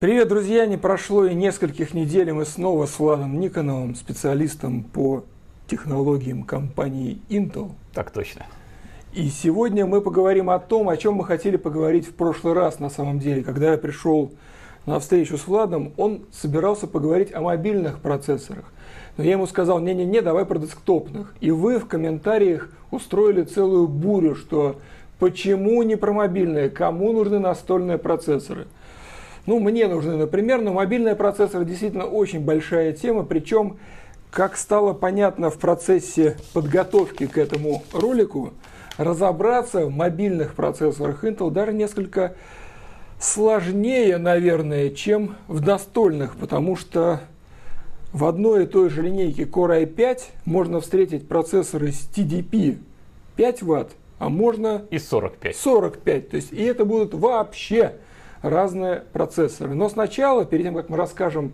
Привет, друзья! Не прошло и нескольких недель, и мы снова с Владом Никоновым, специалистом по технологиям компании Intel. Так точно. И сегодня мы поговорим о том, о чем мы хотели поговорить в прошлый раз на самом деле. Когда я пришел на встречу с Владом, он собирался поговорить о мобильных процессорах. Но я ему сказал, не-не-не, давай про десктопных. И вы в комментариях устроили целую бурю, что почему не про мобильные, кому нужны настольные процессоры – ну, мне нужны, например, но мобильный процессор действительно очень большая тема, причем, как стало понятно в процессе подготовки к этому ролику, разобраться в мобильных процессорах Intel даже несколько сложнее, наверное, чем в настольных, потому что в одной и той же линейке Core i5 можно встретить процессоры с TDP 5 Вт, а можно и 45. 45. То есть, и это будут вообще разные процессоры. Но сначала, перед тем, как мы расскажем,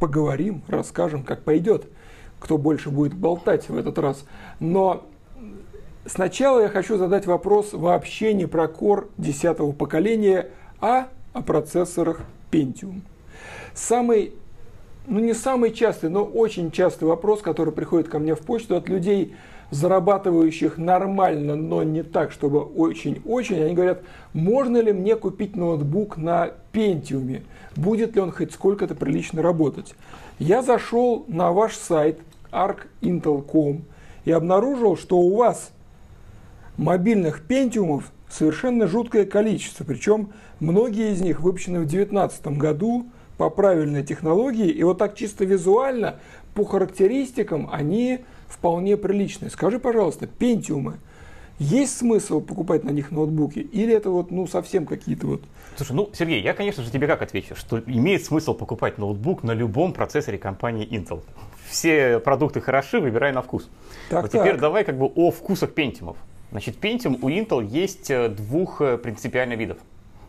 поговорим, расскажем, как пойдет, кто больше будет болтать в этот раз. Но сначала я хочу задать вопрос вообще не про Core 10 поколения, а о процессорах Pentium. Самый, ну не самый частый, но очень частый вопрос, который приходит ко мне в почту от людей, зарабатывающих нормально, но не так, чтобы очень-очень, они говорят, можно ли мне купить ноутбук на Пентиуме, будет ли он хоть сколько-то прилично работать. Я зашел на ваш сайт arcintel.com и обнаружил, что у вас мобильных Пентиумов совершенно жуткое количество, причем многие из них выпущены в 2019 году по правильной технологии, и вот так чисто визуально, по характеристикам, они вполне приличные. Скажи, пожалуйста, пентиумы, есть смысл покупать на них ноутбуки? Или это вот, ну, совсем какие-то вот... Слушай, ну, Сергей, я, конечно же, тебе как отвечу, что имеет смысл покупать ноутбук на любом процессоре компании Intel. Все продукты хороши, выбирай на вкус. Так, вот так. теперь давай как бы о вкусах пентиумов. Значит, Pentium у Intel есть э, двух э, принципиально видов.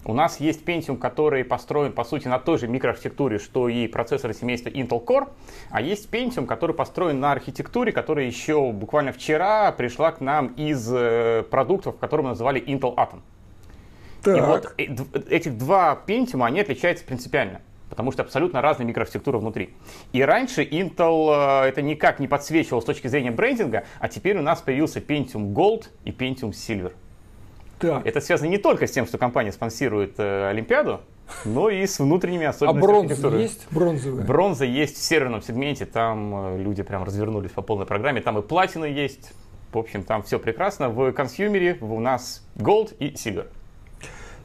У нас есть Pentium, который построен, по сути, на той же микроархитектуре, что и процессоры семейства Intel Core, а есть Pentium, который построен на архитектуре, которая еще буквально вчера пришла к нам из э, продуктов, которые мы называли Intel Atom. Так. И вот э, этих два Pentium, они отличаются принципиально потому что абсолютно разная микроархитектура внутри. И раньше Intel э, это никак не подсвечивал с точки зрения брендинга, а теперь у нас появился Pentium Gold и Pentium Silver. Так. Это связано не только с тем, что компания спонсирует э, Олимпиаду, но и с внутренними а особенностями. А бронза есть? Бронзовая? Бронза есть в северном сегменте, там э, люди прям развернулись по полной программе, там и платина есть, в общем, там все прекрасно. В консюмере у нас Gold и Silver.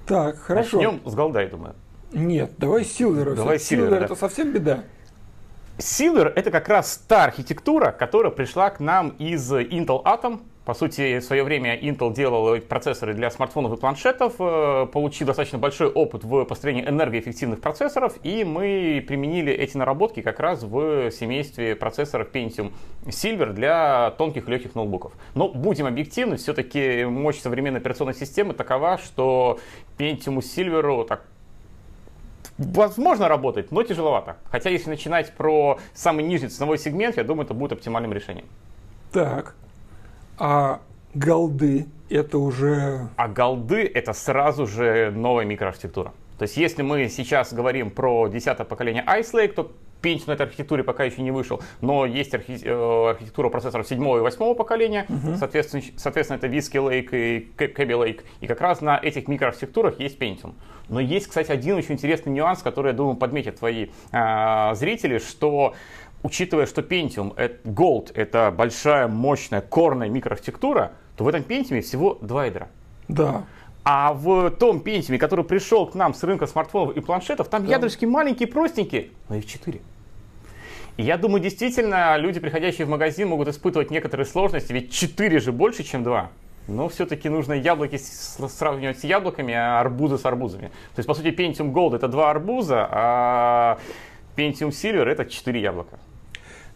Так, хорошо. Начнем с голда, я думаю. Нет, давай Silver. Давай Silver, Silver да. это совсем беда. Silver это как раз та архитектура, которая пришла к нам из Intel Atom, по сути, в свое время Intel делал процессоры для смартфонов и планшетов, э, получил достаточно большой опыт в построении энергоэффективных процессоров, и мы применили эти наработки как раз в семействе процессоров Pentium Silver для тонких легких ноутбуков. Но будем объективны, все-таки мощь современной операционной системы такова, что Pentium Silver так возможно работать, но тяжеловато. Хотя если начинать про самый нижний ценовой сегмент, я думаю, это будет оптимальным решением. Так, а голды это уже... А голды это сразу же новая микроархитектура. То есть если мы сейчас говорим про десятое поколение Ice Lake, то Pentium на этой архитектуре пока еще не вышел, но есть архи- э, архитектура процессоров седьмого и восьмого поколения, uh-huh. соответственно, соответственно, это Whiskey Lake и Cabby Lake, и как раз на этих микроархитектурах есть Pentium. Но есть, кстати, один очень интересный нюанс, который, я думаю, подметят твои э, зрители, что учитывая, что Pentium Gold это большая, мощная, корная микроархитектура, то в этом Pentium всего два ядра. Да. А в том Pentium, который пришел к нам с рынка смартфонов и планшетов, там да. ядрышки маленькие, простенькие, но их четыре. И я думаю, действительно, люди, приходящие в магазин, могут испытывать некоторые сложности, ведь 4 же больше, чем 2. Но все-таки нужно яблоки сравнивать с яблоками, а арбузы с арбузами. То есть, по сути, Pentium Gold это два арбуза, а Pentium Silver это 4 яблока.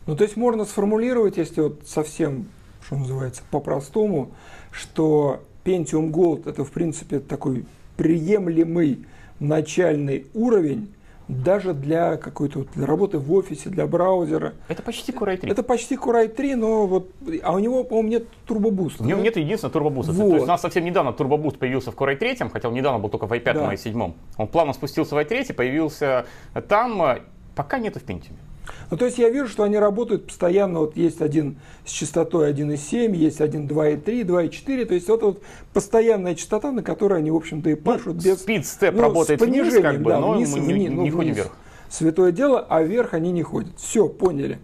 Ну, то есть можно сформулировать, если вот совсем, что называется, по-простому, что Pentium Gold это, в принципе, такой приемлемый начальный уровень, даже для какой-то для работы в офисе, для браузера. Это почти Core i3. Это почти Core i3, но вот, а у него, по-моему, нет турбобуста. У него да? нет единственного турбобуста. Вот. То есть у нас совсем недавно турбобуст появился в Core i3, хотя он недавно был только в i5 да. и i7. Он плавно спустился в i3, появился там, пока нету в Pentium. Ну, то есть я вижу, что они работают постоянно. Вот есть один с частотой 1,7, есть один 2,3, 2,4. То есть вот, вот постоянная частота, на которой они, в общем-то, и ну, пашут ну, без... Спид-степ ну, работает вниз, как бы, да, но вниз, мы не, вниз, не ходим вверх. Святое дело, а вверх они не ходят. Все, поняли.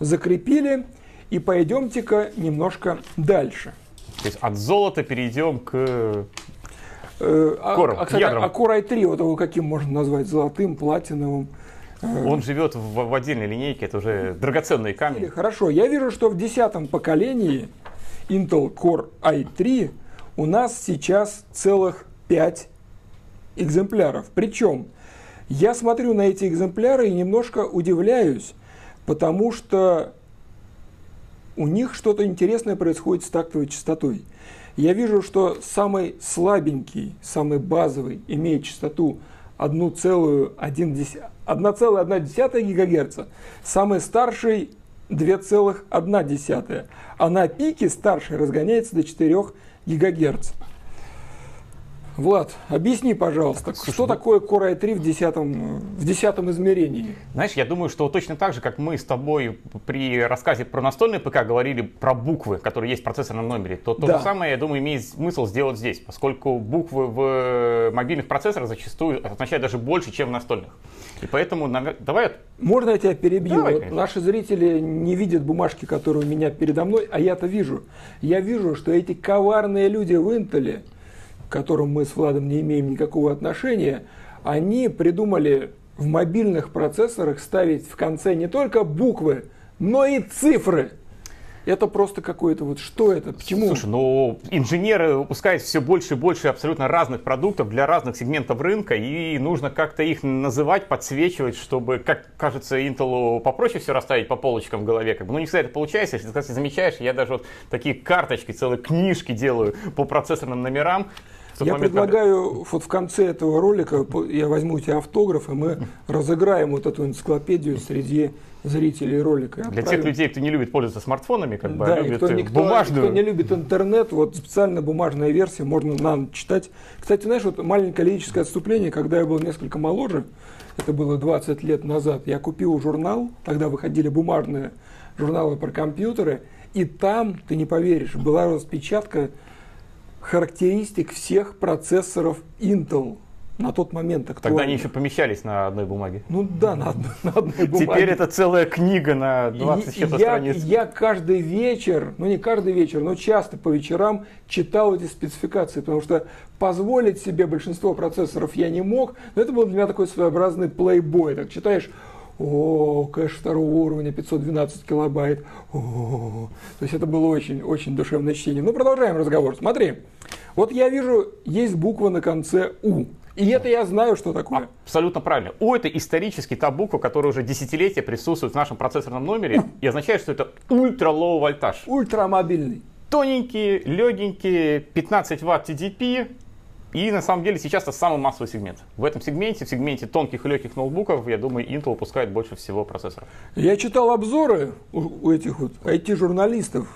Закрепили. И пойдемте-ка немножко дальше. То есть от золота перейдем к э, а, Кором, а, кстати, ядрам. а Core i3, вот его каким можно назвать? Золотым, платиновым? Он живет в, в отдельной линейке, это уже драгоценные камни. Хорошо, я вижу, что в десятом поколении Intel Core i3 у нас сейчас целых 5 экземпляров. Причем я смотрю на эти экземпляры и немножко удивляюсь, потому что у них что-то интересное происходит с тактовой частотой. Я вижу, что самый слабенький, самый базовый имеет частоту 1,1 ГГц, самый старший 2,1, а на пике старший разгоняется до 4 ГГц. Влад, объясни, пожалуйста, Слушай, что ну... такое Core i3 в десятом, в десятом измерении? Знаешь, я думаю, что точно так же, как мы с тобой при рассказе про настольный ПК говорили про буквы, которые есть в процессорном номере, то то да. же самое, я думаю, имеет смысл сделать здесь, поскольку буквы в мобильных процессорах зачастую означают даже больше, чем в настольных. И поэтому давай... Можно я тебя перебью? Давай, вот наши зрители не видят бумажки, которые у меня передо мной, а я-то вижу. Я вижу, что эти коварные люди в Интеле, к которым мы с Владом не имеем никакого отношения, они придумали в мобильных процессорах ставить в конце не только буквы, но и цифры. Это просто какое-то вот что это? Почему? Слушай, ну инженеры выпускают все больше и больше абсолютно разных продуктов для разных сегментов рынка, и нужно как-то их называть, подсвечивать, чтобы, как кажется, Intel попроще все расставить по полочкам в голове. Как бы, ну не всегда это получается. Если ты, кстати, замечаешь, я даже вот такие карточки, целые книжки делаю по процессорным номерам. Я момент, предлагаю когда... вот в конце этого ролика я возьму у тебя автограф, и мы разыграем вот эту энциклопедию среди зрителей ролика. Для тех людей, кто не любит пользоваться смартфонами, как бы, да, а любит кто, никто, бумажную. Кто не любит интернет, вот специально бумажная версия, можно нам читать. Кстати, знаешь, вот маленькое лирическое отступление, когда я был несколько моложе, это было 20 лет назад, я купил журнал, тогда выходили бумажные журналы про компьютеры, и там, ты не поверишь, была распечатка характеристик всех процессоров Intel на тот момент актуальны. Тогда они еще помещались на одной бумаге. Ну да, на, одной, на одной бумаге. Теперь это целая книга на 20 и, я, страниц. Я каждый вечер, ну не каждый вечер, но часто по вечерам читал эти спецификации, потому что позволить себе большинство процессоров я не мог, но это был для меня такой своеобразный плейбой. Так читаешь, о, кэш второго уровня 512 килобайт. О, то есть это было очень, очень душевное чтение. Ну, продолжаем разговор. Смотри, вот я вижу, есть буква на конце U. И это я знаю, что такое. Абсолютно правильно. U это исторически та буква, которая уже десятилетия присутствует в нашем процессорном номере и означает, что это ultra-low voltage. Ультрамобильный. Тоненький, легенький, 15 ватт TDP, и на самом деле сейчас это самый массовый сегмент. В этом сегменте, в сегменте тонких и легких ноутбуков, я думаю, Intel выпускает больше всего процессоров. Я читал обзоры у, у этих вот IT-журналистов.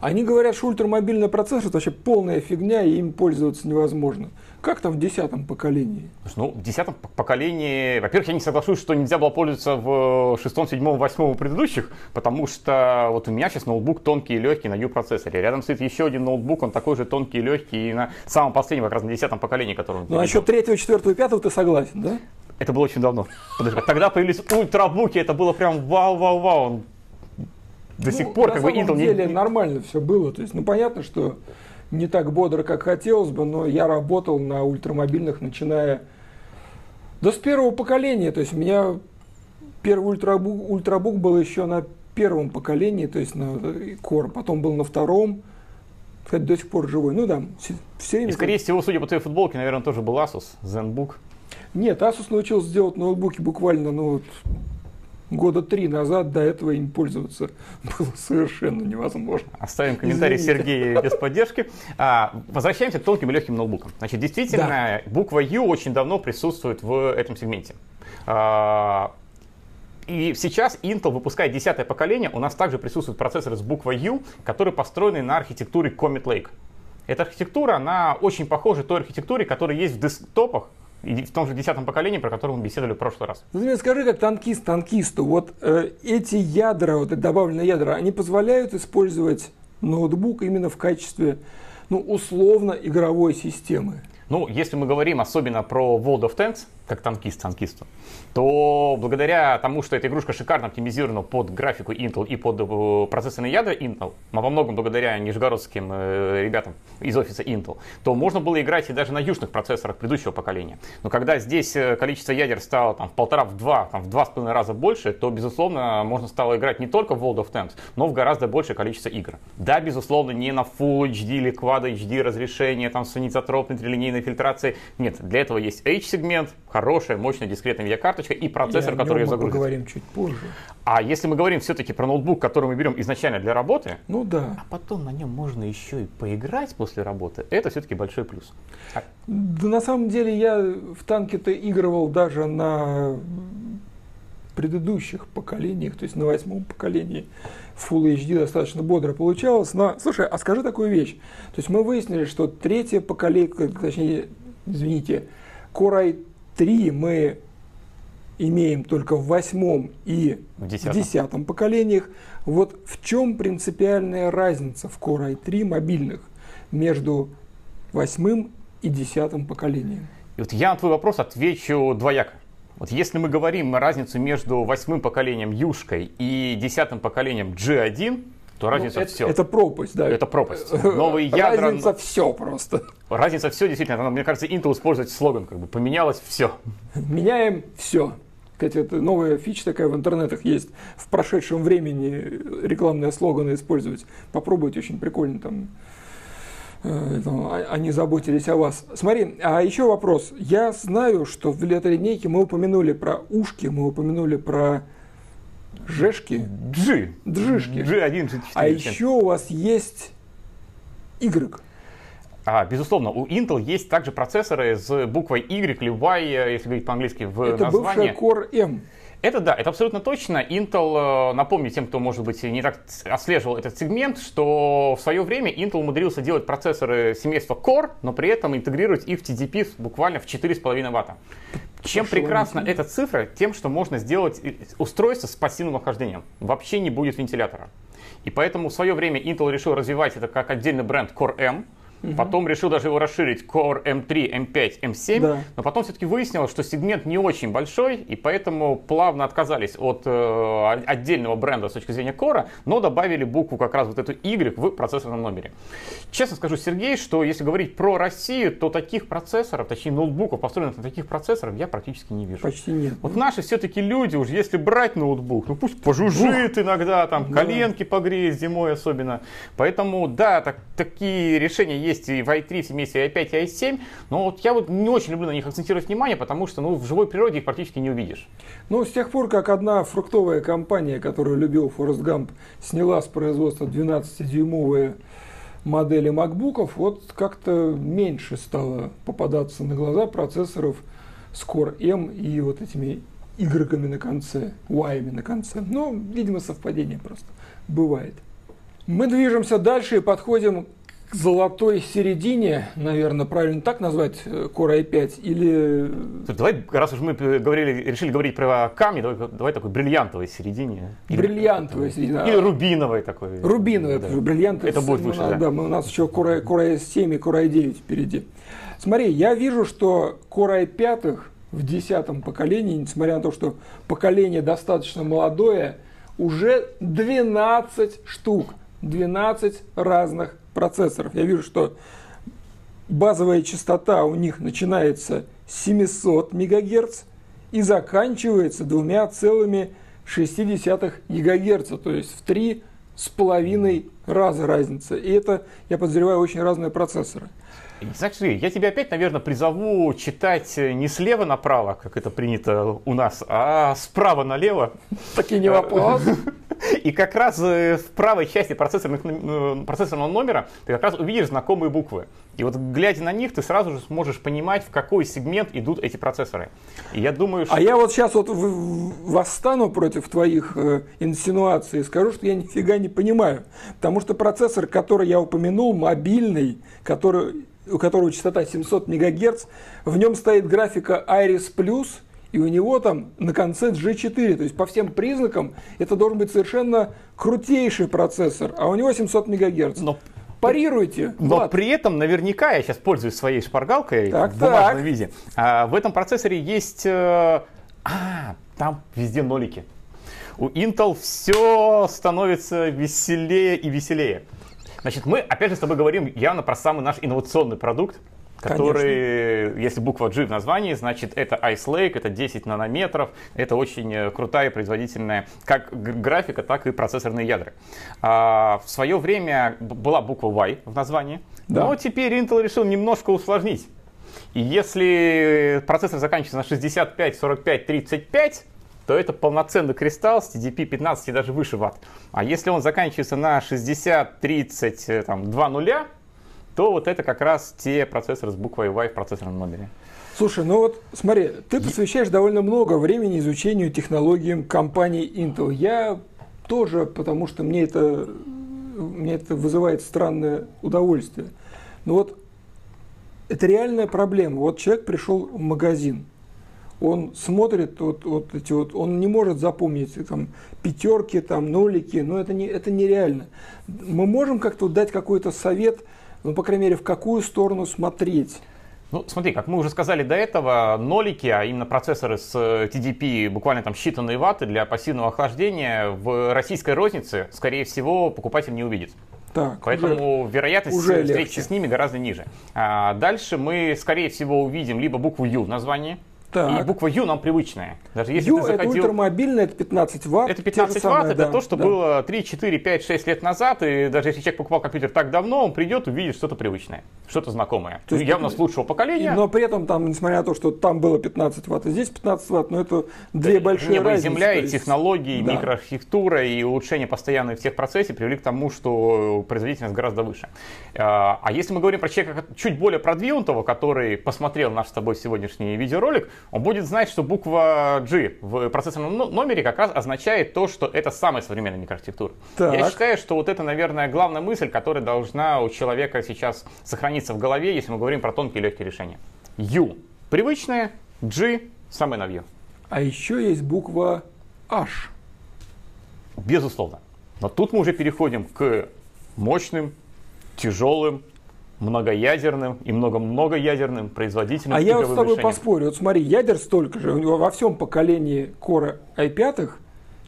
Они говорят, что ультрамобильный процессор это вообще полная фигня, и им пользоваться невозможно. Как там в десятом поколении? Ну, в десятом поколении, во-первых, я не соглашусь, что нельзя было пользоваться в шестом, седьмом, восьмом предыдущих, потому что вот у меня сейчас ноутбук тонкий и легкий на U-процессоре. Рядом стоит еще один ноутбук, он такой же тонкий и легкий, и на самом последнем, как раз на десятом поколении, который Ну, а насчет третьего, четвертого, пятого ты согласен, да? Это было очень давно. Подожди, тогда появились ультрабуки, это было прям вау-вау-вау. До ну, сих пор как бы Intel деле не... нормально все было. То есть, ну понятно, что не так бодро, как хотелось бы, но я работал на ультрамобильных, начиная да с первого поколения. То есть у меня первый ультрабук, ультрабук был еще на первом поколении, то есть на Core, потом был на втором, кстати, до сих пор живой. Ну да, все время. И, скорее всего, судя по твоей футболке, наверное, тоже был Asus ZenBook. Нет, Asus научился делать ноутбуки буквально, ну вот, года три назад до этого им пользоваться было совершенно невозможно. Оставим комментарий Извините. Сергея без поддержки. А, возвращаемся к тонким и легким ноутбукам. Значит, действительно, да. буква U очень давно присутствует в этом сегменте. А, и сейчас Intel выпускает десятое поколение. У нас также присутствуют процессоры с буквой U, которые построены на архитектуре Comet Lake. Эта архитектура, она очень похожа той архитектуре, которая есть в десктопах, в том же десятом поколении, про которое мы беседовали в прошлый раз. Ну, скажи, как танкист танкисту, вот э, эти ядра, вот эти добавленные ядра, они позволяют использовать ноутбук именно в качестве, ну, условно игровой системы? Ну, если мы говорим особенно про World of Tanks, как танкист танкисту, то благодаря тому, что эта игрушка шикарно оптимизирована под графику Intel и под э, процессорные ядра Intel, а во многом благодаря нижегородским э, ребятам из офиса Intel, то можно было играть и даже на южных процессорах предыдущего поколения. Но когда здесь э, количество ядер стало там, в полтора, в два, там, в два с половиной раза больше, то, безусловно, можно стало играть не только в World of Tanks, но в гораздо большее количество игр. Да, безусловно, не на Full HD или Quad HD разрешение, там, с анизотропной трилинейной фильтрацией. Нет, для этого есть H-сегмент, хорошая, мощная, дискретная видеокарточка и процессор, который ее загрузит. поговорим чуть позже. А если мы говорим все-таки про ноутбук, который мы берем изначально для работы, ну да. а потом на нем можно еще и поиграть после работы, это все-таки большой плюс. А... Да на самом деле я в танке-то игрывал даже на предыдущих поколениях, то есть на восьмом поколении Full HD достаточно бодро получалось. Но, слушай, а скажи такую вещь. То есть мы выяснили, что третье поколение, точнее, извините, Core i3 мы имеем только в восьмом и в десятом. десятом поколениях. Вот в чем принципиальная разница в Core i3 мобильных между восьмым и десятым поколением? И вот я на твой вопрос отвечу двояко. Вот если мы говорим разницу между восьмым поколением Юшкой и десятым поколением G1, то ну, разница это, все. Это пропасть, да. Это пропасть. Новые ядра... Разница все просто. Разница все, действительно. Мне кажется, Intel использует слоган, как бы, поменялось все. Меняем все. Кстати, это новая фича такая в интернетах есть. В прошедшем времени рекламные слоганы использовать. Попробуйте, очень прикольно там. Э, они заботились о вас. Смотри, а еще вопрос. Я знаю, что в летолинейке мы упомянули про ушки, мы упомянули про жешки. Джи. Джишки. G1, G4. А еще у вас есть Y. А, безусловно, у Intel есть также процессоры с буквой Y или Y, если говорить по-английски, в это названии. Это Core M. Это да, это абсолютно точно. Intel, э, напомню тем, кто, может быть, не так отслеживал этот сегмент, что в свое время Intel умудрился делать процессоры семейства Core, но при этом интегрировать их в TDP буквально в 4,5 ватта. Чем прекрасна эта цифра? Тем, что можно сделать устройство с пассивным охлаждением. Вообще не будет вентилятора. И поэтому в свое время Intel решил развивать это как отдельный бренд Core M, Угу. Потом решил даже его расширить Core M3, M5, M7, да. но потом все-таки выяснилось, что сегмент не очень большой, и поэтому плавно отказались от э, отдельного бренда с точки зрения Core, но добавили букву как раз вот эту Y в процессорном номере. Честно скажу, Сергей, что если говорить про Россию, то таких процессоров, точнее ноутбуков, построенных на таких процессорах, я практически не вижу. Почти нет. Вот наши все-таки люди уже, если брать ноутбук, ну пусть пожужжит Ух. иногда, там да. коленки погреет зимой особенно. Поэтому, да, так, такие решения есть есть и в i3 в семействе i5 и i7, но вот я вот не очень люблю на них акцентировать внимание, потому что ну, в живой природе их практически не увидишь. Ну, с тех пор, как одна фруктовая компания, которую любил Форест Гамп, сняла с производства 12-дюймовые модели макбуков, вот как-то меньше стало попадаться на глаза процессоров с Core M и вот этими игроками на конце, y на конце. Ну, видимо, совпадение просто бывает. Мы движемся дальше и подходим к золотой середине, наверное, правильно так назвать э, Core i5, или... Давай, раз уж мы говорили, решили говорить про камни, давай, давай такой бриллиантовой середине. Бриллиантовой середине. Или рубиновой такой. Рубиновой, да. бриллиантовой. Это будет выше, да. да. мы, у нас еще Core, Core i7 и Core i9 впереди. Смотри, я вижу, что Core i5 в десятом поколении, несмотря на то, что поколение достаточно молодое, уже 12 штук. 12 разных процессоров. Я вижу, что базовая частота у них начинается с 700 МГц и заканчивается двумя целыми 0,6 ГГц, то есть в три с половиной раза разница. И это, я подозреваю, очень разные процессоры. Знаешь, я тебя опять, наверное, призову читать не слева направо, как это принято у нас, а справа налево. Таки не вопрос. И как раз э, в правой части э, процессорного номера ты как раз увидишь знакомые буквы. И вот глядя на них, ты сразу же сможешь понимать, в какой сегмент идут эти процессоры. И я думаю, а что... А я вот сейчас вот восстану против твоих э, инсинуаций и скажу, что я нифига не понимаю. Потому что процессор, который я упомянул, мобильный, который, у которого частота 700 МГц, в нем стоит графика Iris Plus – и у него там на конце G4. То есть по всем признакам это должен быть совершенно крутейший процессор, а у него 700 МГц. Но парируйте. Но Влад. при этом наверняка, я сейчас пользуюсь своей шпаргалкой так, в бумажном так. виде, а, в этом процессоре есть... Э, а, там везде нолики. У Intel все становится веселее и веселее. Значит, мы опять же с тобой говорим явно про самый наш инновационный продукт, который, Конечно. если буква G в названии, значит это Ice Lake, это 10 нанометров, это очень э, крутая производительная как графика, так и процессорные ядра. А, в свое время была буква Y в названии, да. но теперь Intel решил немножко усложнить. И если процессор заканчивается на 65, 45, 35, то это полноценный кристалл с TDP 15 и даже выше ватт. А если он заканчивается на 60, 30, э, там, 2 нуля, то вот это как раз те процессоры с буквой Y в процессорном номере. Слушай, ну вот смотри, ты посвящаешь довольно много времени изучению технологиям компании Intel. Я тоже, потому что мне это, мне это вызывает странное удовольствие. Но вот это реальная проблема. Вот человек пришел в магазин, он смотрит вот, вот эти вот, он не может запомнить там пятерки, там нолики, но это не это нереально. Мы можем как-то дать какой-то совет ну, по крайней мере, в какую сторону смотреть. Ну, смотри, как мы уже сказали до этого, нолики, а именно процессоры с TDP, буквально там считанные ватты для пассивного охлаждения в российской рознице, скорее всего, покупатель не увидит. Так, Поэтому уже, вероятность уже встречи легче. с ними гораздо ниже. А дальше мы, скорее всего, увидим либо букву U в названии, так. И буква U нам привычная. Даже если U ты заходил... это ультрамобильное, это 15 ватт. Это 15 ватт, самые, это да, то, что да. было 3, 4, 5, 6 лет назад. И даже если человек покупал компьютер так давно, он придет, увидит что-то привычное, что-то знакомое. То есть, явно это... с лучшего поколения. Но при этом, там, несмотря на то, что там было 15 ватт, и здесь 15 ватт, но это две да, большие небо разницы. земля, и технологии, да. микроархитектура, и улучшение постоянно в техпроцессе привели к тому, что производительность гораздо выше. А, а если мы говорим про человека чуть более продвинутого, который посмотрел наш с тобой сегодняшний видеоролик, он будет знать, что буква G в процессорном номере как раз означает то, что это самая современная микроархитектура. Так. Я считаю, что вот это, наверное, главная мысль, которая должна у человека сейчас сохраниться в голове, если мы говорим про тонкие и легкие решения. U привычная, G самое новье. А еще есть буква H. Безусловно. Но тут мы уже переходим к мощным, тяжелым, многоядерным и много-многоядерным производительным А я вот с тобой решением. поспорю. Вот смотри, ядер столько же. У него во всем поколении Core i5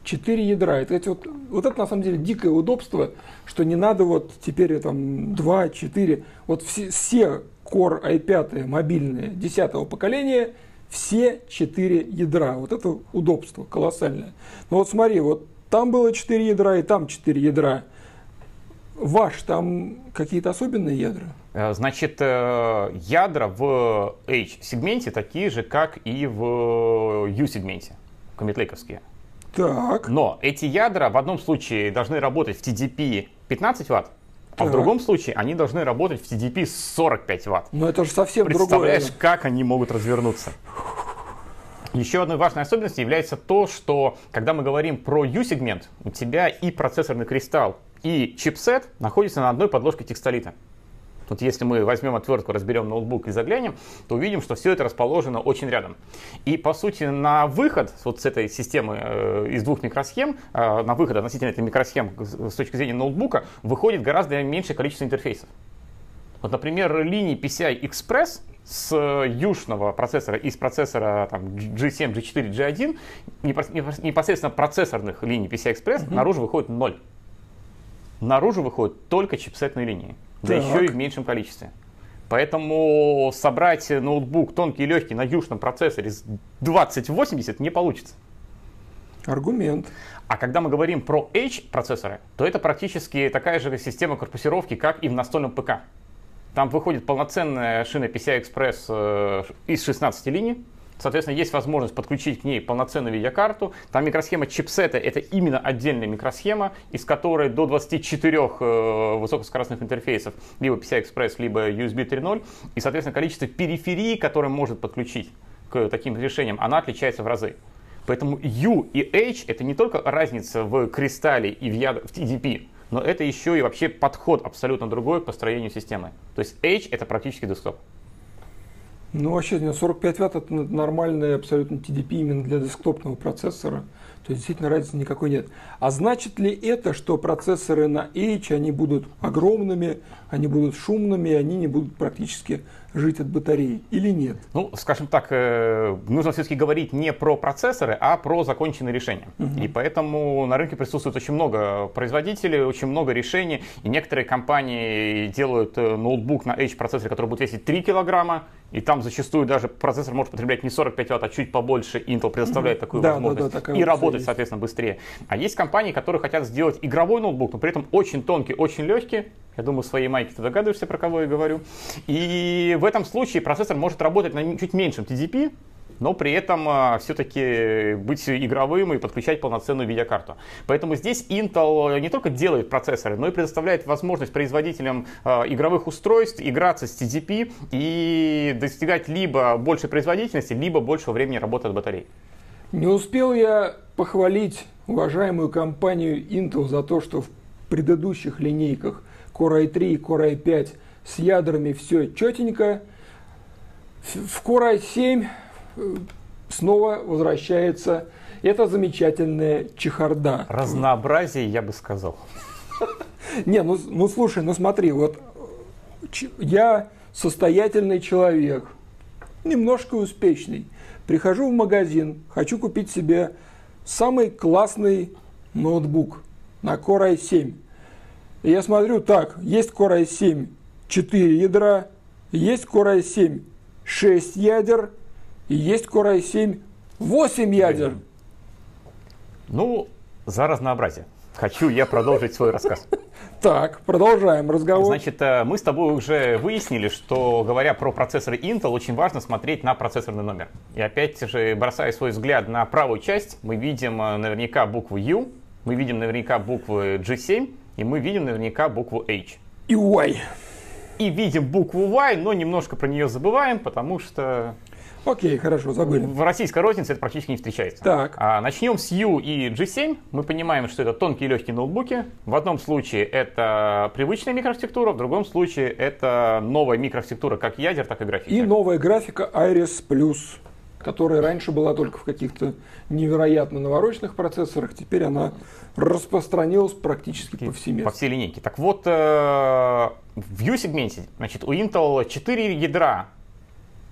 4 ядра. Это, вот, вот это на самом деле дикое удобство, что не надо вот теперь там 2, 4. Вот все, все Core i5 мобильные 10 поколения, все 4 ядра. Вот это удобство колоссальное. Но вот смотри, вот там было 4 ядра и там 4 ядра. Ваш там какие-то особенные ядра? Э, значит, э, ядра в H-сегменте такие же, как и в U-сегменте, комитлейковские. Так. Но эти ядра в одном случае должны работать в TDP 15 Вт, а в другом случае они должны работать в TDP 45 Вт. Но это же совсем Представляешь, другое. как они могут развернуться? Еще одной важной особенностью является то, что когда мы говорим про U-сегмент, у тебя и процессорный кристалл, и чипсет находятся на одной подложке текстолита. Вот если мы возьмем отвертку, разберем ноутбук и заглянем, то увидим, что все это расположено очень рядом. И по сути на выход вот с этой системы э, из двух микросхем, э, на выход относительно этой микросхем с точки зрения ноутбука, выходит гораздо меньшее количество интерфейсов. Вот, например, линии PCI Express с южного процессора из процессора там, G7, G4, G1, непосредственно процессорных линий PCI Express, угу. наружу выходит ноль. Наружу выходят только чипсетные линии да еще и в меньшем количестве. Поэтому собрать ноутбук тонкий и легкий на южном процессоре с 2080 не получится. Аргумент. А когда мы говорим про H процессоры, то это практически такая же система корпусировки, как и в настольном ПК. Там выходит полноценная шина PCI Express э, из 16 линий. Соответственно, есть возможность подключить к ней полноценную видеокарту. Там микросхема чипсета — это именно отдельная микросхема, из которой до 24 э, высокоскоростных интерфейсов, либо PCI-Express, либо USB 3.0. И, соответственно, количество периферии, которое может подключить к таким решениям, она отличается в разы. Поэтому U и H — это не только разница в кристалле и в, яд... в TDP, но это еще и вообще подход абсолютно другой к построению системы. То есть H — это практически десктоп. Ну, вообще, 45 Вт это нормальный абсолютно TDP именно для десктопного процессора. То есть действительно разницы никакой нет. А значит ли это, что процессоры на H, они будут огромными, они будут шумными, они не будут практически жить от батареи или нет? Ну, скажем так, э, нужно все-таки говорить не про процессоры, а про законченные решения. Угу. И поэтому на рынке присутствует очень много производителей, очень много решений. И некоторые компании делают э, ноутбук на H-процессоре, который будет весить 3 килограмма, и там зачастую даже процессор может потреблять не 45 Вт, а чуть побольше. Intel предоставляет угу. такую да, возможность. Да, да, и работать, есть. соответственно, быстрее. А есть компании, которые хотят сделать игровой ноутбук, но при этом очень тонкий, очень легкий. Я думаю, своей майке ты догадываешься, про кого я говорю. И в этом случае процессор может работать на чуть меньшем TDP, но при этом а, все-таки быть игровым и подключать полноценную видеокарту. Поэтому здесь Intel не только делает процессоры, но и предоставляет возможность производителям а, игровых устройств играться с TDP и достигать либо большей производительности, либо большего времени работы от батарей. Не успел я похвалить уважаемую компанию Intel за то, что в предыдущих линейках Core i3 и Core i5 с ядрами все четенько. В Core i7 э, снова возвращается эта замечательная чехарда. Разнообразие, я бы сказал. Не, ну, ну слушай, ну смотри, вот я состоятельный человек, немножко успешный. Прихожу в магазин, хочу купить себе самый классный ноутбук на Core i7. Я смотрю, так, есть Core i7 4 ядра, есть Core i7 6 ядер, и есть Core i7 8 ядер. Ну, за разнообразие. Хочу я продолжить свой рассказ. Так, продолжаем разговор. Значит, э, мы с тобой уже выяснили, что говоря про процессоры Intel, очень важно смотреть на процессорный номер. И опять же, бросая свой взгляд на правую часть, мы видим э, наверняка букву U, мы видим наверняка буквы G7, и мы видим наверняка букву H. И Y. И видим букву Y, но немножко про нее забываем, потому что Окей, хорошо, забыли. В российской рознице это практически не встречается. Так. А, начнем с U и G7. Мы понимаем, что это тонкие и легкие ноутбуки. В одном случае это привычная микроархитектура, в другом случае это новая микроархитектура как ядер, так и графика. И новая графика Iris Plus, которая раньше была только в каких-то невероятно навороченных процессорах, теперь она распространилась практически повсеместно. По всей линейке. Так вот, э, в U-сегменте, значит, у Intel 4 ядра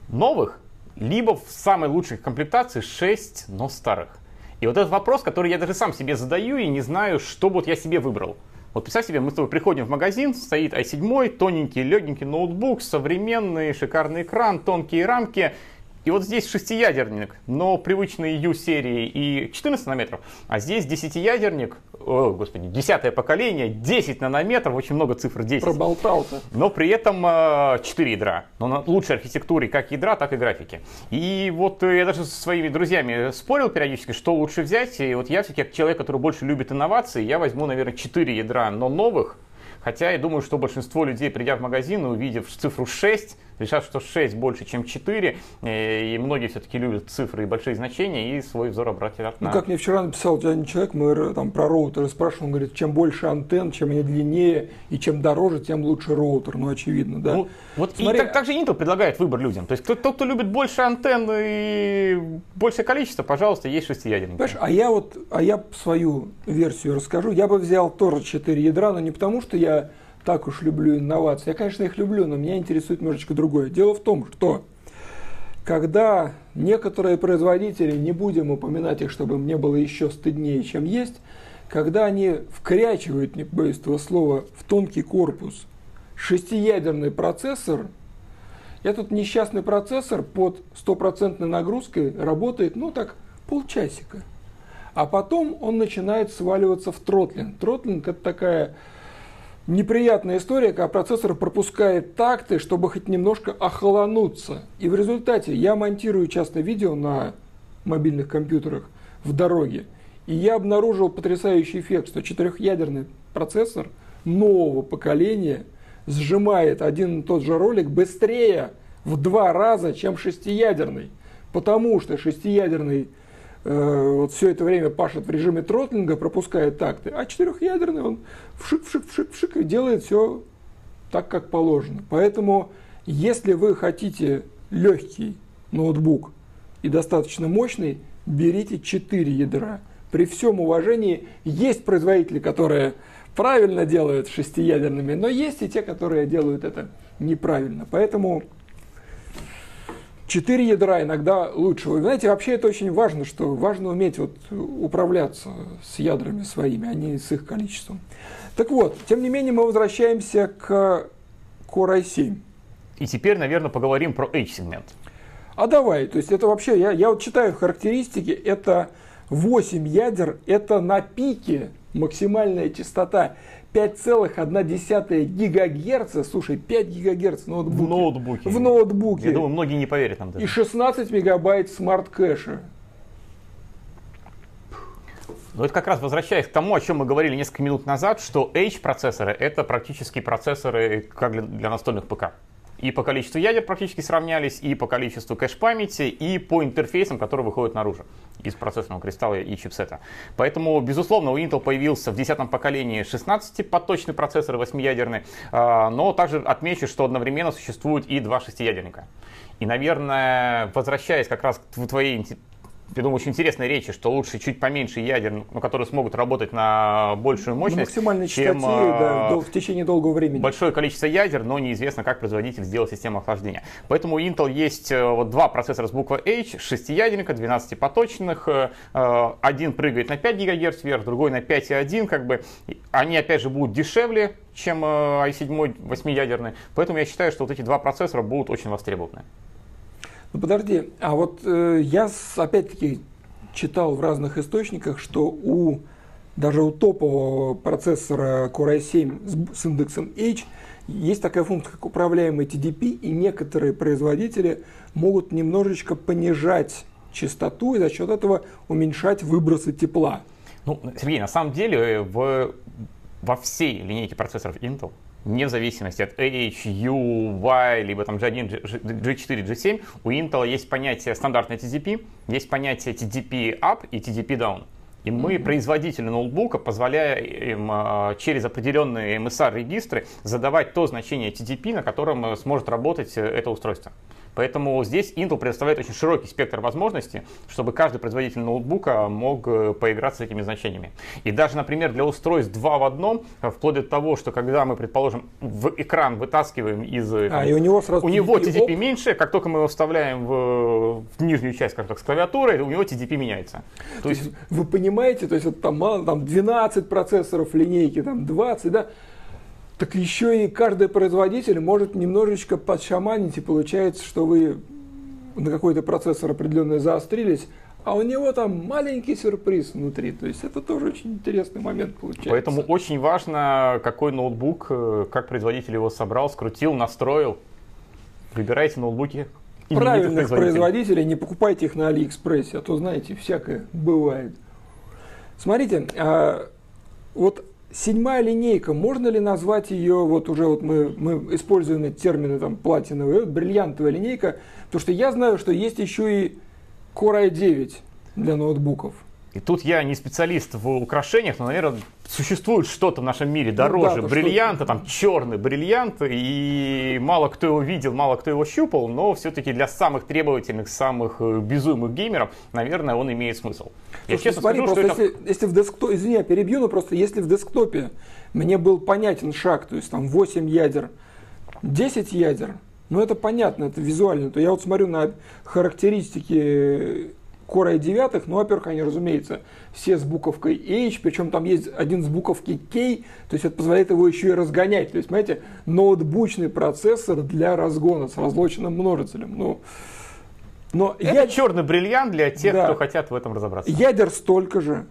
новых, либо в самой лучшей комплектации 6, но старых. И вот этот вопрос, который я даже сам себе задаю и не знаю, что вот я себе выбрал. Вот представь себе, мы с тобой приходим в магазин, стоит i7, тоненький, легенький ноутбук, современный, шикарный экран, тонкие рамки, и вот здесь шестиядерник, но привычный U-серии и 14 нанометров, а здесь десятиядерник, о, господи, десятое поколение, 10 нанометров, очень много цифр 10. Проболтался. Но при этом э, 4 ядра, но на лучшей архитектуре как ядра, так и графики. И вот э, я даже со своими друзьями спорил периодически, что лучше взять, и вот я все-таки как человек, который больше любит инновации, я возьму, наверное, 4 ядра, но новых, Хотя я думаю, что большинство людей, придя в магазин и увидев цифру 6, решат, что 6 больше, чем 4, э, и многие все-таки любят цифры и большие значения, и свой взор обратят на... Ну, как мне вчера написал один человек, мы там про роутеры спрашиваем, он говорит, чем больше антенн, чем они длиннее, и чем дороже, тем лучше роутер, ну, очевидно, да. Ну, вот Смотри, и так, так же Intel предлагает выбор людям, то есть тот, кто любит больше антенн и большее количество, пожалуйста, есть шестиядерники. Понимаешь, а я вот, а я свою версию расскажу, я бы взял тоже 4 ядра, но не потому, что я так уж люблю инновации. Я, конечно, их люблю, но меня интересует немножечко другое. Дело в том, что когда некоторые производители, не будем упоминать их, чтобы мне было еще стыднее, чем есть, когда они вкрячивают, не боюсь этого слова, в тонкий корпус шестиядерный процессор, этот несчастный процессор под стопроцентной нагрузкой работает, ну так, полчасика. А потом он начинает сваливаться в тротлинг. Тротлинг это такая неприятная история, когда процессор пропускает такты, чтобы хоть немножко охолонуться. И в результате я монтирую часто видео на мобильных компьютерах в дороге. И я обнаружил потрясающий эффект, что четырехъядерный процессор нового поколения сжимает один и тот же ролик быстрее в два раза, чем шестиядерный. Потому что шестиядерный вот все это время пашет в режиме тротлинга, пропускает такты, а четырехъядерный он вшик, вшик, вшик, вшик и делает все так, как положено. Поэтому, если вы хотите легкий ноутбук и достаточно мощный, берите 4 ядра. При всем уважении, есть производители, которые правильно делают шестиядерными, но есть и те, которые делают это неправильно. Поэтому Четыре ядра иногда лучше. Вы знаете, вообще это очень важно, что важно уметь вот управляться с ядрами своими, а не с их количеством. Так вот, тем не менее, мы возвращаемся к Core i7. И теперь, наверное, поговорим про H-сегмент. А давай, то есть это вообще, я, я вот читаю характеристики, это 8 ядер, это на пике максимальная частота 5,1 гигагерца, слушай, 5 гигагерц ноутбуки. В ноутбуке. В ноутбуке. Я думаю, многие не поверят нам даже. И 16 мегабайт smart -кэша. Ну, это как раз возвращаясь к тому, о чем мы говорили несколько минут назад, что H-процессоры — это практически процессоры как для, для настольных ПК. И по количеству ядер практически сравнялись, и по количеству кэш-памяти, и по интерфейсам, которые выходят наружу из процессорного кристалла и чипсета. Поэтому, безусловно, у Intel появился в 10 поколении 16-поточный процессор, 8-ядерный, а, но также отмечу, что одновременно существуют и два шестиядерника. И, наверное, возвращаясь как раз к твоей я думаю, очень интересной речи, что лучше чуть поменьше ядер, но которые смогут работать на большую мощность, максимальной частоте, чем да, а, в течение долгого времени. Большое количество ядер, но неизвестно, как производитель сделал систему охлаждения. Поэтому у Intel есть э, вот два процессора с буквой H, шестиядерника, 12-поточных. Э, э, один прыгает на 5 ГГц вверх, другой на 5,1. Как бы. Они, опять же, будут дешевле, чем i7 8-ядерный. Поэтому я считаю, что вот эти два процессора будут очень востребованы. Ну подожди, а вот э, я опять-таки читал в разных источниках, что у даже у топового процессора Core i7 с, с индексом H есть такая функция, как управляемый TDP, и некоторые производители могут немножечко понижать частоту и за счет этого уменьшать выбросы тепла. Ну, Сергей, на самом деле в, во всей линейке процессоров Intel вне зависимости от H, U, Y, либо там G1, G4, G7, у Intel есть понятие стандартной TDP, есть понятие TDP up и TDP down. И мы, mm-hmm. производители ноутбука, позволяем а, через определенные MSR-регистры задавать то значение TDP, на котором э, сможет работать э, это устройство. Поэтому здесь Intel предоставляет очень широкий спектр возможностей, чтобы каждый производитель ноутбука мог э, поиграть с этими значениями. И даже, например, для устройств два в одном, э, вплоть до того, что когда мы, предположим, в экран вытаскиваем из... Э, а, и у него сразу У него TDP оп. меньше, как только мы его вставляем в, в нижнюю часть, как так, с клавиатурой, у него TDP меняется. То, то есть, есть, вы понимаете, то есть вот там там 12 процессоров линейки, там 20, да, так еще и каждый производитель может немножечко подшаманить, и получается, что вы на какой-то процессор определенно заострились, а у него там маленький сюрприз внутри. То есть это тоже очень интересный момент получается. Поэтому очень важно, какой ноутбук, э, как производитель его собрал, скрутил, настроил. Выбирайте ноутбуки правильных производителей, не покупайте их на Алиэкспрессе, а то, знаете, всякое бывает. Смотрите, а, вот седьмая линейка, можно ли назвать ее, вот уже вот мы, мы используем термины там платиновая, бриллиантовая линейка, потому что я знаю, что есть еще и Core i9 для ноутбуков. И тут я не специалист в украшениях, но, наверное, существует что-то в нашем мире дороже ну, да, бриллианта, там черный бриллиант, и мало кто его видел, мало кто его щупал, но все-таки для самых требовательных, самых э, безумных геймеров, наверное, он имеет смысл. Слушай, я честно смотри, скажу, просто что если, это... если в десктопе, извини, я перебью, но просто если в десктопе мне был понятен шаг, то есть там 8 ядер, 10 ядер, ну это понятно, это визуально, то я вот смотрю на характеристики Core i9, ну, во-первых, они, разумеется, все с буковкой H, причем там есть один с буковки K, то есть это позволяет его еще и разгонять. То есть, понимаете, ноутбучный процессор для разгона с разлоченным множителем. Ну, но это я... черный бриллиант для тех, да. кто хотят в этом разобраться. Ядер столько же.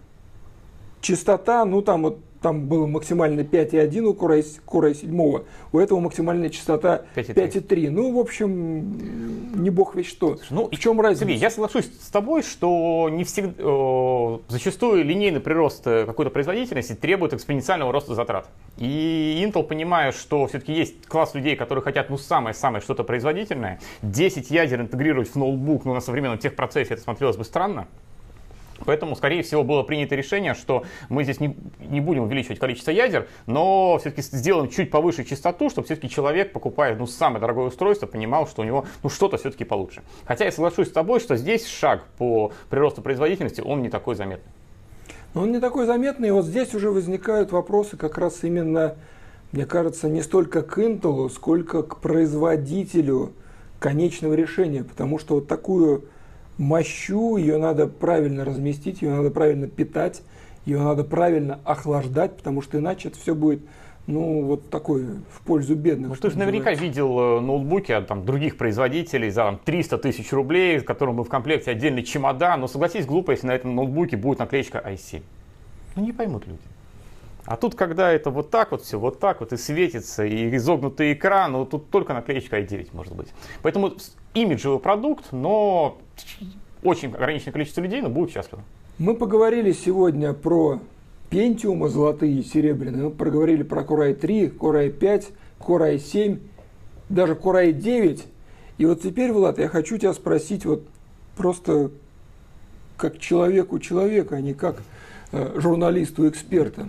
Частота, ну там вот там было максимально 5,1 у Core, Core 7, у этого максимальная частота 5,3. Ну, в общем, не бог ведь что. Ну, в чем разница? Сергей, я соглашусь с тобой, что не всегда, э, зачастую линейный прирост э, какой-то производительности требует экспоненциального роста затрат. И Intel, понимая, что все-таки есть класс людей, которые хотят ну самое-самое что-то производительное, 10 ядер интегрировать в ноутбук, ну на современном техпроцессе это смотрелось бы странно, Поэтому, скорее всего, было принято решение, что мы здесь не, не будем увеличивать количество ядер, но все-таки сделаем чуть повыше частоту, чтобы все-таки человек, покупая ну, самое дорогое устройство, понимал, что у него ну, что-то все-таки получше. Хотя я соглашусь с тобой, что здесь шаг по приросту производительности, он не такой заметный. Но он не такой заметный, и вот здесь уже возникают вопросы как раз именно, мне кажется, не столько к Intel, сколько к производителю конечного решения, потому что вот такую мощу, ее надо правильно разместить, ее надо правильно питать, ее надо правильно охлаждать, потому что иначе это все будет ну, вот такой, в пользу бедных. Ну, ты же наверняка видел э, ноутбуки от там, других производителей за там, 300 тысяч рублей, с которым бы в комплекте отдельный чемодан. Но согласись, глупо, если на этом ноутбуке будет наклеечка i7. Ну, не поймут люди. А тут, когда это вот так вот все, вот так вот и светится, и изогнутый экран, ну тут только наклеечка i9 может быть. Поэтому имиджевый продукт, но очень ограниченное количество людей, но будут счастливы. Мы поговорили сегодня про Pentium, золотые и серебряные. Мы проговорили про Core i3, Core i5, Core i7, даже Core i9. И вот теперь, Влад, я хочу тебя спросить вот просто как человеку человека, а не как э, журналисту эксперта.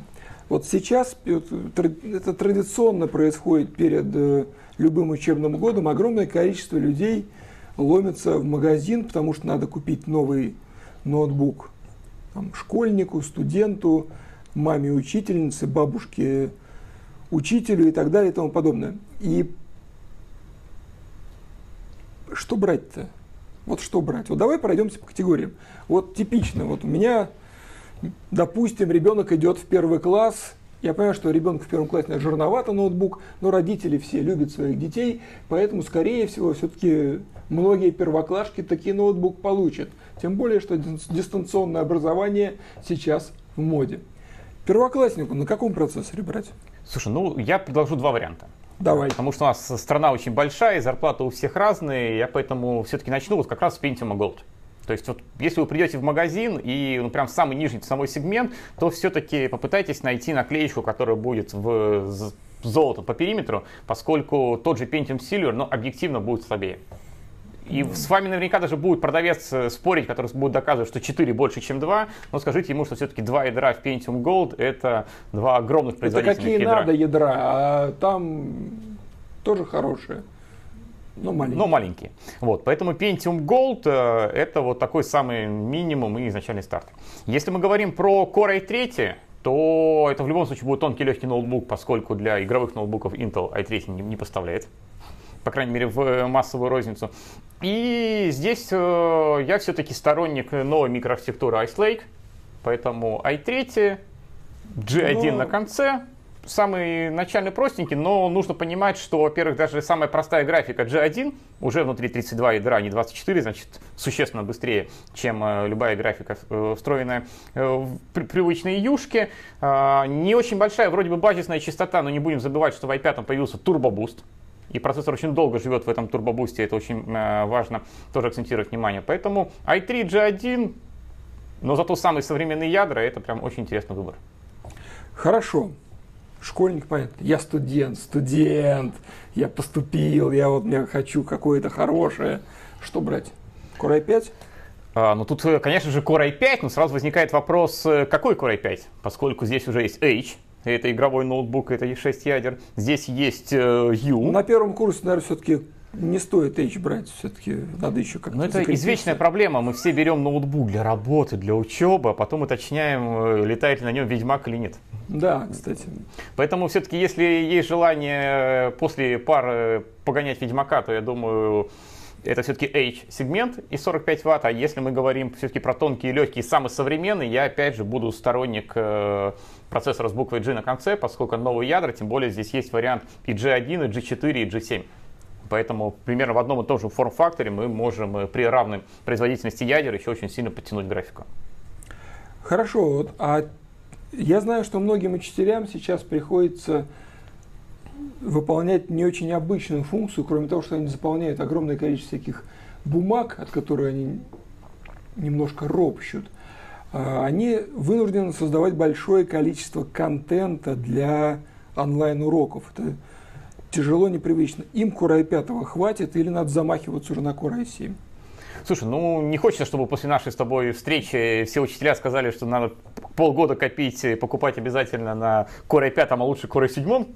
Вот сейчас это традиционно происходит перед э, любым учебным годом. Огромное количество людей ломится в магазин, потому что надо купить новый ноутбук там, школьнику, студенту, маме учительнице, бабушке учителю и так далее и тому подобное. И что брать-то? Вот что брать? Вот давай пройдемся по категориям. Вот типично, вот у меня допустим, ребенок идет в первый класс, я понимаю, что ребенку в первом классе наверное, жирновато ноутбук, но родители все любят своих детей, поэтому, скорее всего, все-таки многие первоклашки такие ноутбук получат. Тем более, что дистанционное образование сейчас в моде. Первокласснику на каком процессоре брать? Слушай, ну я предложу два варианта. Давай. Потому что у нас страна очень большая, зарплаты у всех разные, я поэтому все-таки начну вот как раз с Pentium Gold. То есть вот если вы придете в магазин и ну, прям самый нижний ценовой сегмент, то все-таки попытайтесь найти наклеечку, которая будет в золото по периметру, поскольку тот же Pentium Silver, но объективно будет слабее. И с вами наверняка даже будет продавец э, спорить, который будет доказывать, что 4 больше, чем 2, но скажите ему, что все-таки 2 ядра в Pentium Gold это два огромных производительных это какие ядра. надо ядра, а там тоже хорошие. Но маленькие. Но маленькие. Вот, поэтому Pentium Gold э, это вот такой самый минимум и изначальный старт. Если мы говорим про Core i3, то это в любом случае будет тонкий легкий ноутбук, поскольку для игровых ноутбуков Intel i3 не, не поставляет по крайней мере, в массовую розницу. И здесь э, я все-таки сторонник новой микроархитектуры Ice Lake, поэтому i3, G1 но... на конце, самый начальный простенький, но нужно понимать, что, во-первых, даже самая простая графика G1 уже внутри 32 ядра, не 24, значит, существенно быстрее, чем э, любая графика, э, встроенная э, в привычные юшки. Э, не очень большая, вроде бы базисная частота, но не будем забывать, что в i5 появился Turbo Boost. И процессор очень долго живет в этом турбобусте, это очень важно тоже акцентировать внимание. Поэтому i3 G1, но зато самые современные ядра, это прям очень интересный выбор. Хорошо школьник, понятно, я студент, студент, я поступил, я вот я хочу какое-то хорошее. Что брать? Core i5? А, ну тут, э, конечно же, Core i5, но сразу возникает вопрос, э, какой Core i5? Поскольку здесь уже есть H, это игровой ноутбук, это и 6 ядер. Здесь есть э, U. На первом курсе, наверное, все-таки не стоит H брать, все-таки надо еще как-то Но это извечная проблема, мы все берем ноутбук для работы, для учебы, а потом уточняем, летает ли на нем Ведьмак или нет. Да, кстати. Поэтому все-таки, если есть желание после пары погонять Ведьмака, то я думаю, это все-таки H-сегмент и 45 ватт, а если мы говорим все-таки про тонкие и легкие, самый современный, я опять же буду сторонник э, процессора с буквой G на конце, поскольку новые ядра, тем более здесь есть вариант и G1, и G4, и G7. Поэтому примерно в одном и том же форм-факторе мы можем э, при равной производительности ядер еще очень сильно подтянуть графику. Хорошо, вот, а я знаю, что многим учителям сейчас приходится выполнять не очень обычную функцию, кроме того, что они заполняют огромное количество всяких бумаг, от которых они немножко ропщут, а, они вынуждены создавать большое количество контента для онлайн-уроков. Это тяжело, непривычно. Им Core i5 хватит или надо замахиваться уже на Core i7? Слушай, ну не хочется, чтобы после нашей с тобой встречи все учителя сказали, что надо полгода копить и покупать обязательно на Core i5, а лучше Core i7.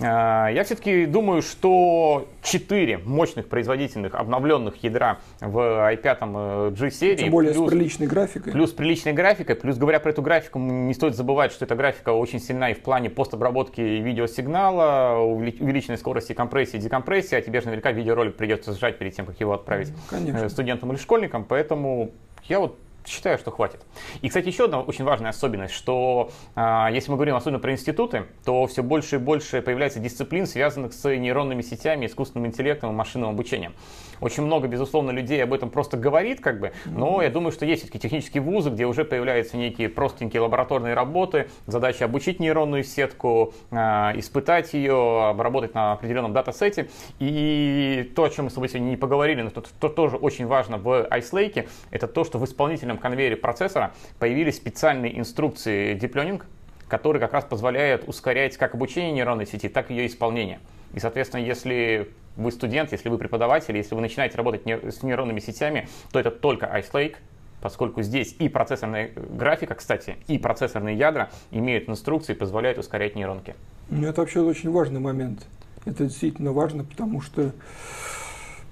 А, я все-таки думаю, что 4 мощных производительных обновленных ядра в i5 G-серии. Тем более плюс, с приличной графикой. Плюс приличной графикой. Плюс говоря про эту графику, не стоит забывать, что эта графика очень сильна и в плане постобработки видеосигнала, увеличенной скорости компрессии и декомпрессии, а тебе же наверняка видеоролик придется сжать перед тем, как его отправить Конечно. Э, студентам или школьникам. Поэтому я вот считаю, что хватит. И, кстати, еще одна очень важная особенность, что э, если мы говорим особенно про институты, то все больше и больше появляется дисциплин, связанных с нейронными сетями, искусственным интеллектом и машинным обучением. Очень много, безусловно, людей об этом просто говорит, как бы, но я думаю, что есть все-таки технические вузы, где уже появляются некие простенькие лабораторные работы, задача обучить нейронную сетку, э, испытать ее, обработать на определенном датасете. И то, о чем мы с тобой сегодня не поговорили, но то, то тоже очень важно в Ice Lake, это то, что в исполнительном конвейере процессора появились специальные инструкции Deep Learning, которые как раз позволяют ускорять как обучение нейронной сети, так и ее исполнение. И, соответственно, если вы студент, если вы преподаватель, если вы начинаете работать с нейронными сетями, то это только Ice Lake, поскольку здесь и процессорная графика, кстати, и процессорные ядра имеют инструкции позволяют ускорять нейронки. Ну, это вообще очень важный момент. Это действительно важно, потому что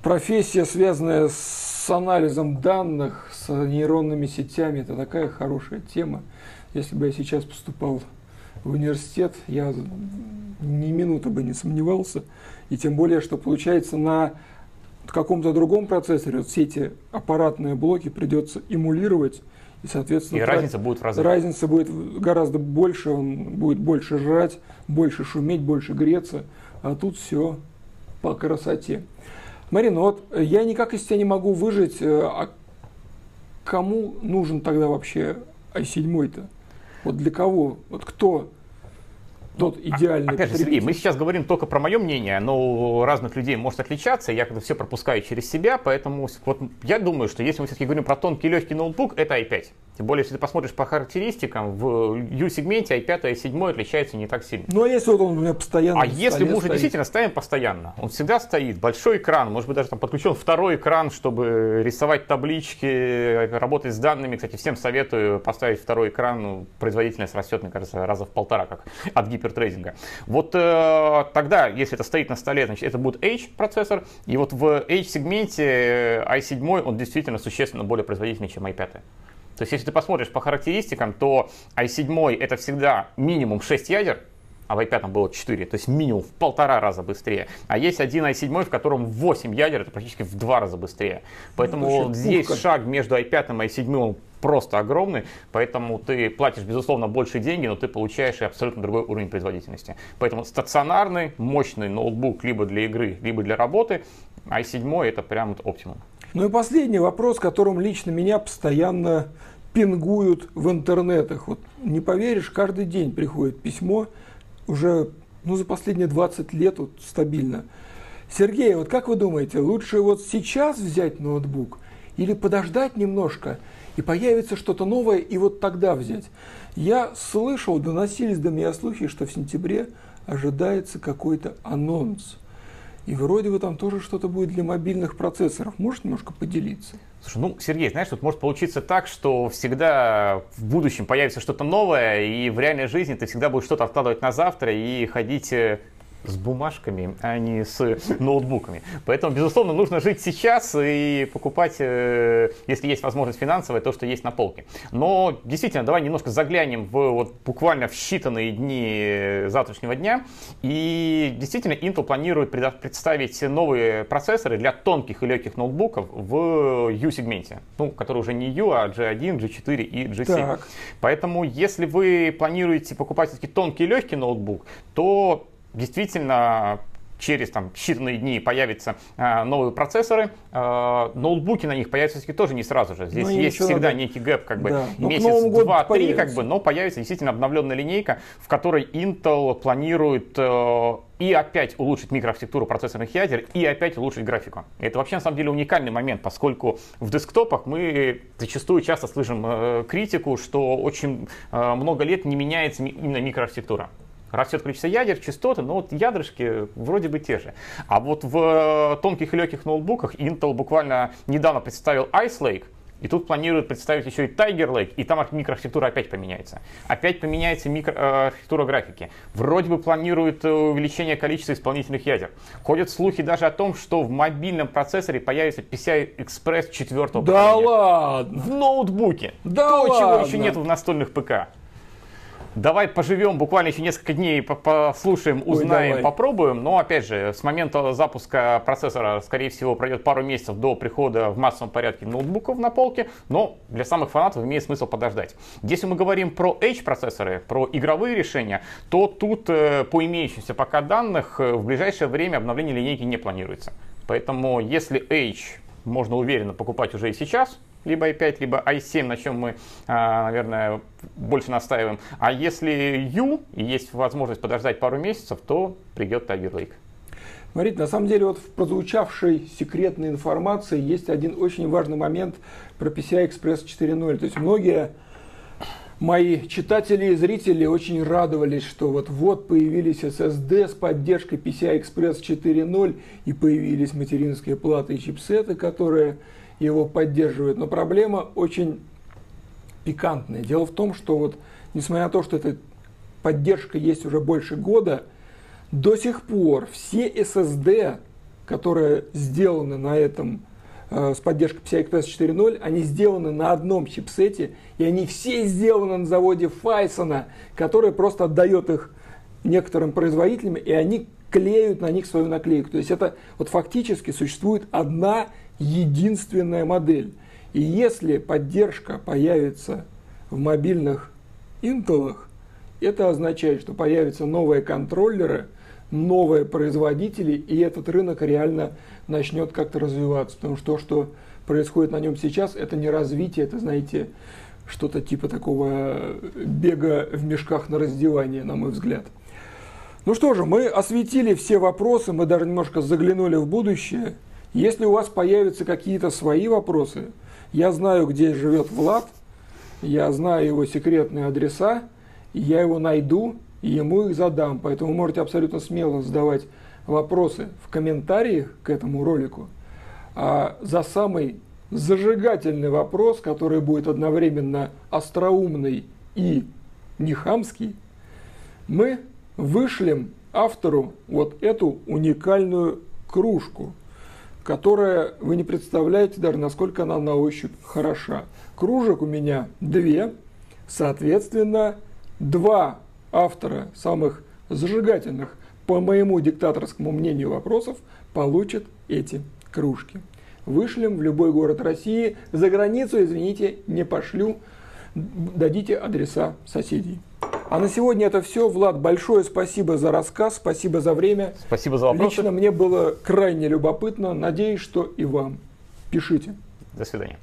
профессия, связанная с анализом данных, с нейронными сетями, это такая хорошая тема. Если бы я сейчас поступал в университет, я ни минуты бы не сомневался. И тем более, что получается на каком-то другом процессоре вот все эти аппаратные блоки придется эмулировать. И, соответственно, и разница будет в разы. Разница будет гораздо больше, он будет больше жрать, больше шуметь, больше греться. А тут все по красоте. Марина, вот я никак из тебя не могу выжить, э, а кому нужен тогда вообще i7-то? Вот для кого? Вот кто тот идеальный Опять же, Сергей, мы сейчас говорим только про мое мнение, но у разных людей может отличаться, я все пропускаю через себя, поэтому вот я думаю, что если мы все-таки говорим про тонкий легкий ноутбук, это i5. Тем более, если ты посмотришь по характеристикам, в U-сегменте i5 и i7 отличаются не так сильно. Ну а если вот он у меня постоянно А если мы уже стоит? действительно ставим постоянно, он всегда стоит, большой экран, может быть даже там подключен второй экран, чтобы рисовать таблички, работать с данными. Кстати, всем советую поставить второй экран, ну, производительность растет, мне кажется, раза в полтора, как от гипертрейдинга. Вот э, тогда, если это стоит на столе, значит это будет H-процессор, и вот в H-сегменте i7 он действительно существенно более производительный, чем i5. То есть, если ты посмотришь по характеристикам, то i7 это всегда минимум 6 ядер, а в i5 было 4, то есть минимум в полтора раза быстрее. А есть один i7, в котором 8 ядер, это практически в два раза быстрее. Поэтому ну, вот здесь пушка. шаг между i5 и i7 просто огромный, поэтому ты платишь, безусловно, больше деньги, но ты получаешь и абсолютно другой уровень производительности. Поэтому стационарный, мощный ноутбук либо для игры, либо для работы, i7 это прям вот оптимум. Ну и последний вопрос, которым лично меня постоянно пингуют в интернетах. Вот не поверишь, каждый день приходит письмо, уже ну, за последние 20 лет вот, стабильно. Сергей, вот как вы думаете, лучше вот сейчас взять ноутбук или подождать немножко, и появится что-то новое, и вот тогда взять? Я слышал, доносились до меня слухи, что в сентябре ожидается какой-то анонс – и вроде бы там тоже что-то будет для мобильных процессоров. Можешь немножко поделиться? Слушай, ну, Сергей, знаешь, тут может получиться так, что всегда в будущем появится что-то новое, и в реальной жизни ты всегда будешь что-то откладывать на завтра и ходить э, с бумажками, а не с ноутбуками. Поэтому, безусловно, нужно жить сейчас и покупать, э, если есть возможность финансовая, то, что есть на полке. Но действительно, давай немножко заглянем в вот буквально в считанные дни завтрашнего дня. И действительно, Intel планирует представить новые процессоры для тонких и легких ноутбуков в U-сегменте, ну, который уже не U, а G1, G4 и G7. Так. Поэтому, если вы планируете покупать все-таки тонкий и легкий ноутбук, то действительно через там, считанные дни появятся э, новые процессоры, э, ноутбуки на них появятся все-таки тоже не сразу же. Здесь ну, есть всегда надо... некий гэп, как бы да. Ну, месяц, два, три, как бы, но появится действительно обновленная линейка, в которой Intel планирует э, и опять улучшить микроархитектуру процессорных ядер, и опять улучшить графику. Это вообще на самом деле уникальный момент, поскольку в десктопах мы зачастую часто слышим э, критику, что очень э, много лет не меняется именно микроархитектура растет количество ядер, частоты, но вот ядрышки вроде бы те же. А вот в тонких и легких ноутбуках Intel буквально недавно представил Ice Lake, и тут планируют представить еще и Tiger Lake, и там микроархитектура опять поменяется. Опять поменяется микроархитектура графики. Вроде бы планируют э, увеличение количества исполнительных ядер. Ходят слухи даже о том, что в мобильном процессоре появится PCI Express 4 да поколения. Да ладно! В ноутбуке. Да То, ладно! чего еще нет в настольных ПК. Давай поживем буквально еще несколько дней, послушаем, узнаем, Ой, попробуем. Но опять же, с момента запуска процессора, скорее всего, пройдет пару месяцев до прихода в массовом порядке ноутбуков на полке. Но для самых фанатов имеет смысл подождать. Если мы говорим про H процессоры, про игровые решения, то тут э, по имеющимся пока данных э, в ближайшее время обновление линейки не планируется. Поэтому если H можно уверенно покупать уже и сейчас, либо i5, либо i7, на чем мы, а, наверное, больше настаиваем. А если U есть возможность подождать пару месяцев, то придет Tiger Lake. Смотрите, на самом деле вот в прозвучавшей секретной информации есть один очень важный момент про PCI Express 4.0. То есть многие мои читатели и зрители очень радовались, что вот-вот появились SSD с поддержкой PCI Express 4.0 и появились материнские платы и чипсеты, которые его поддерживают. Но проблема очень пикантная. Дело в том, что вот, несмотря на то, что эта поддержка есть уже больше года, до сих пор все SSD, которые сделаны на этом э, с поддержкой PCI Express 4.0, они сделаны на одном чипсете, и они все сделаны на заводе Файсона, который просто отдает их некоторым производителям, и они клеют на них свою наклейку. То есть это вот фактически существует одна единственная модель. И если поддержка появится в мобильных Intel, это означает, что появятся новые контроллеры, новые производители, и этот рынок реально начнет как-то развиваться. Потому что то, что происходит на нем сейчас, это не развитие, это, знаете, что-то типа такого бега в мешках на раздевание, на мой взгляд. Ну что же, мы осветили все вопросы, мы даже немножко заглянули в будущее. Если у вас появятся какие-то свои вопросы, я знаю, где живет Влад, я знаю его секретные адреса, я его найду и ему их задам. Поэтому можете абсолютно смело задавать вопросы в комментариях к этому ролику. А за самый зажигательный вопрос, который будет одновременно остроумный и нехамский, мы вышлем автору вот эту уникальную кружку которая, вы не представляете даже, насколько она на ощупь хороша. Кружек у меня две, соответственно, два автора самых зажигательных, по моему диктаторскому мнению, вопросов получат эти кружки. Вышлем в любой город России, за границу, извините, не пошлю, дадите адреса соседей. А на сегодня это все. Влад, большое спасибо за рассказ, спасибо за время. Спасибо за вопросы. Лично мне было крайне любопытно. Надеюсь, что и вам. Пишите. До свидания.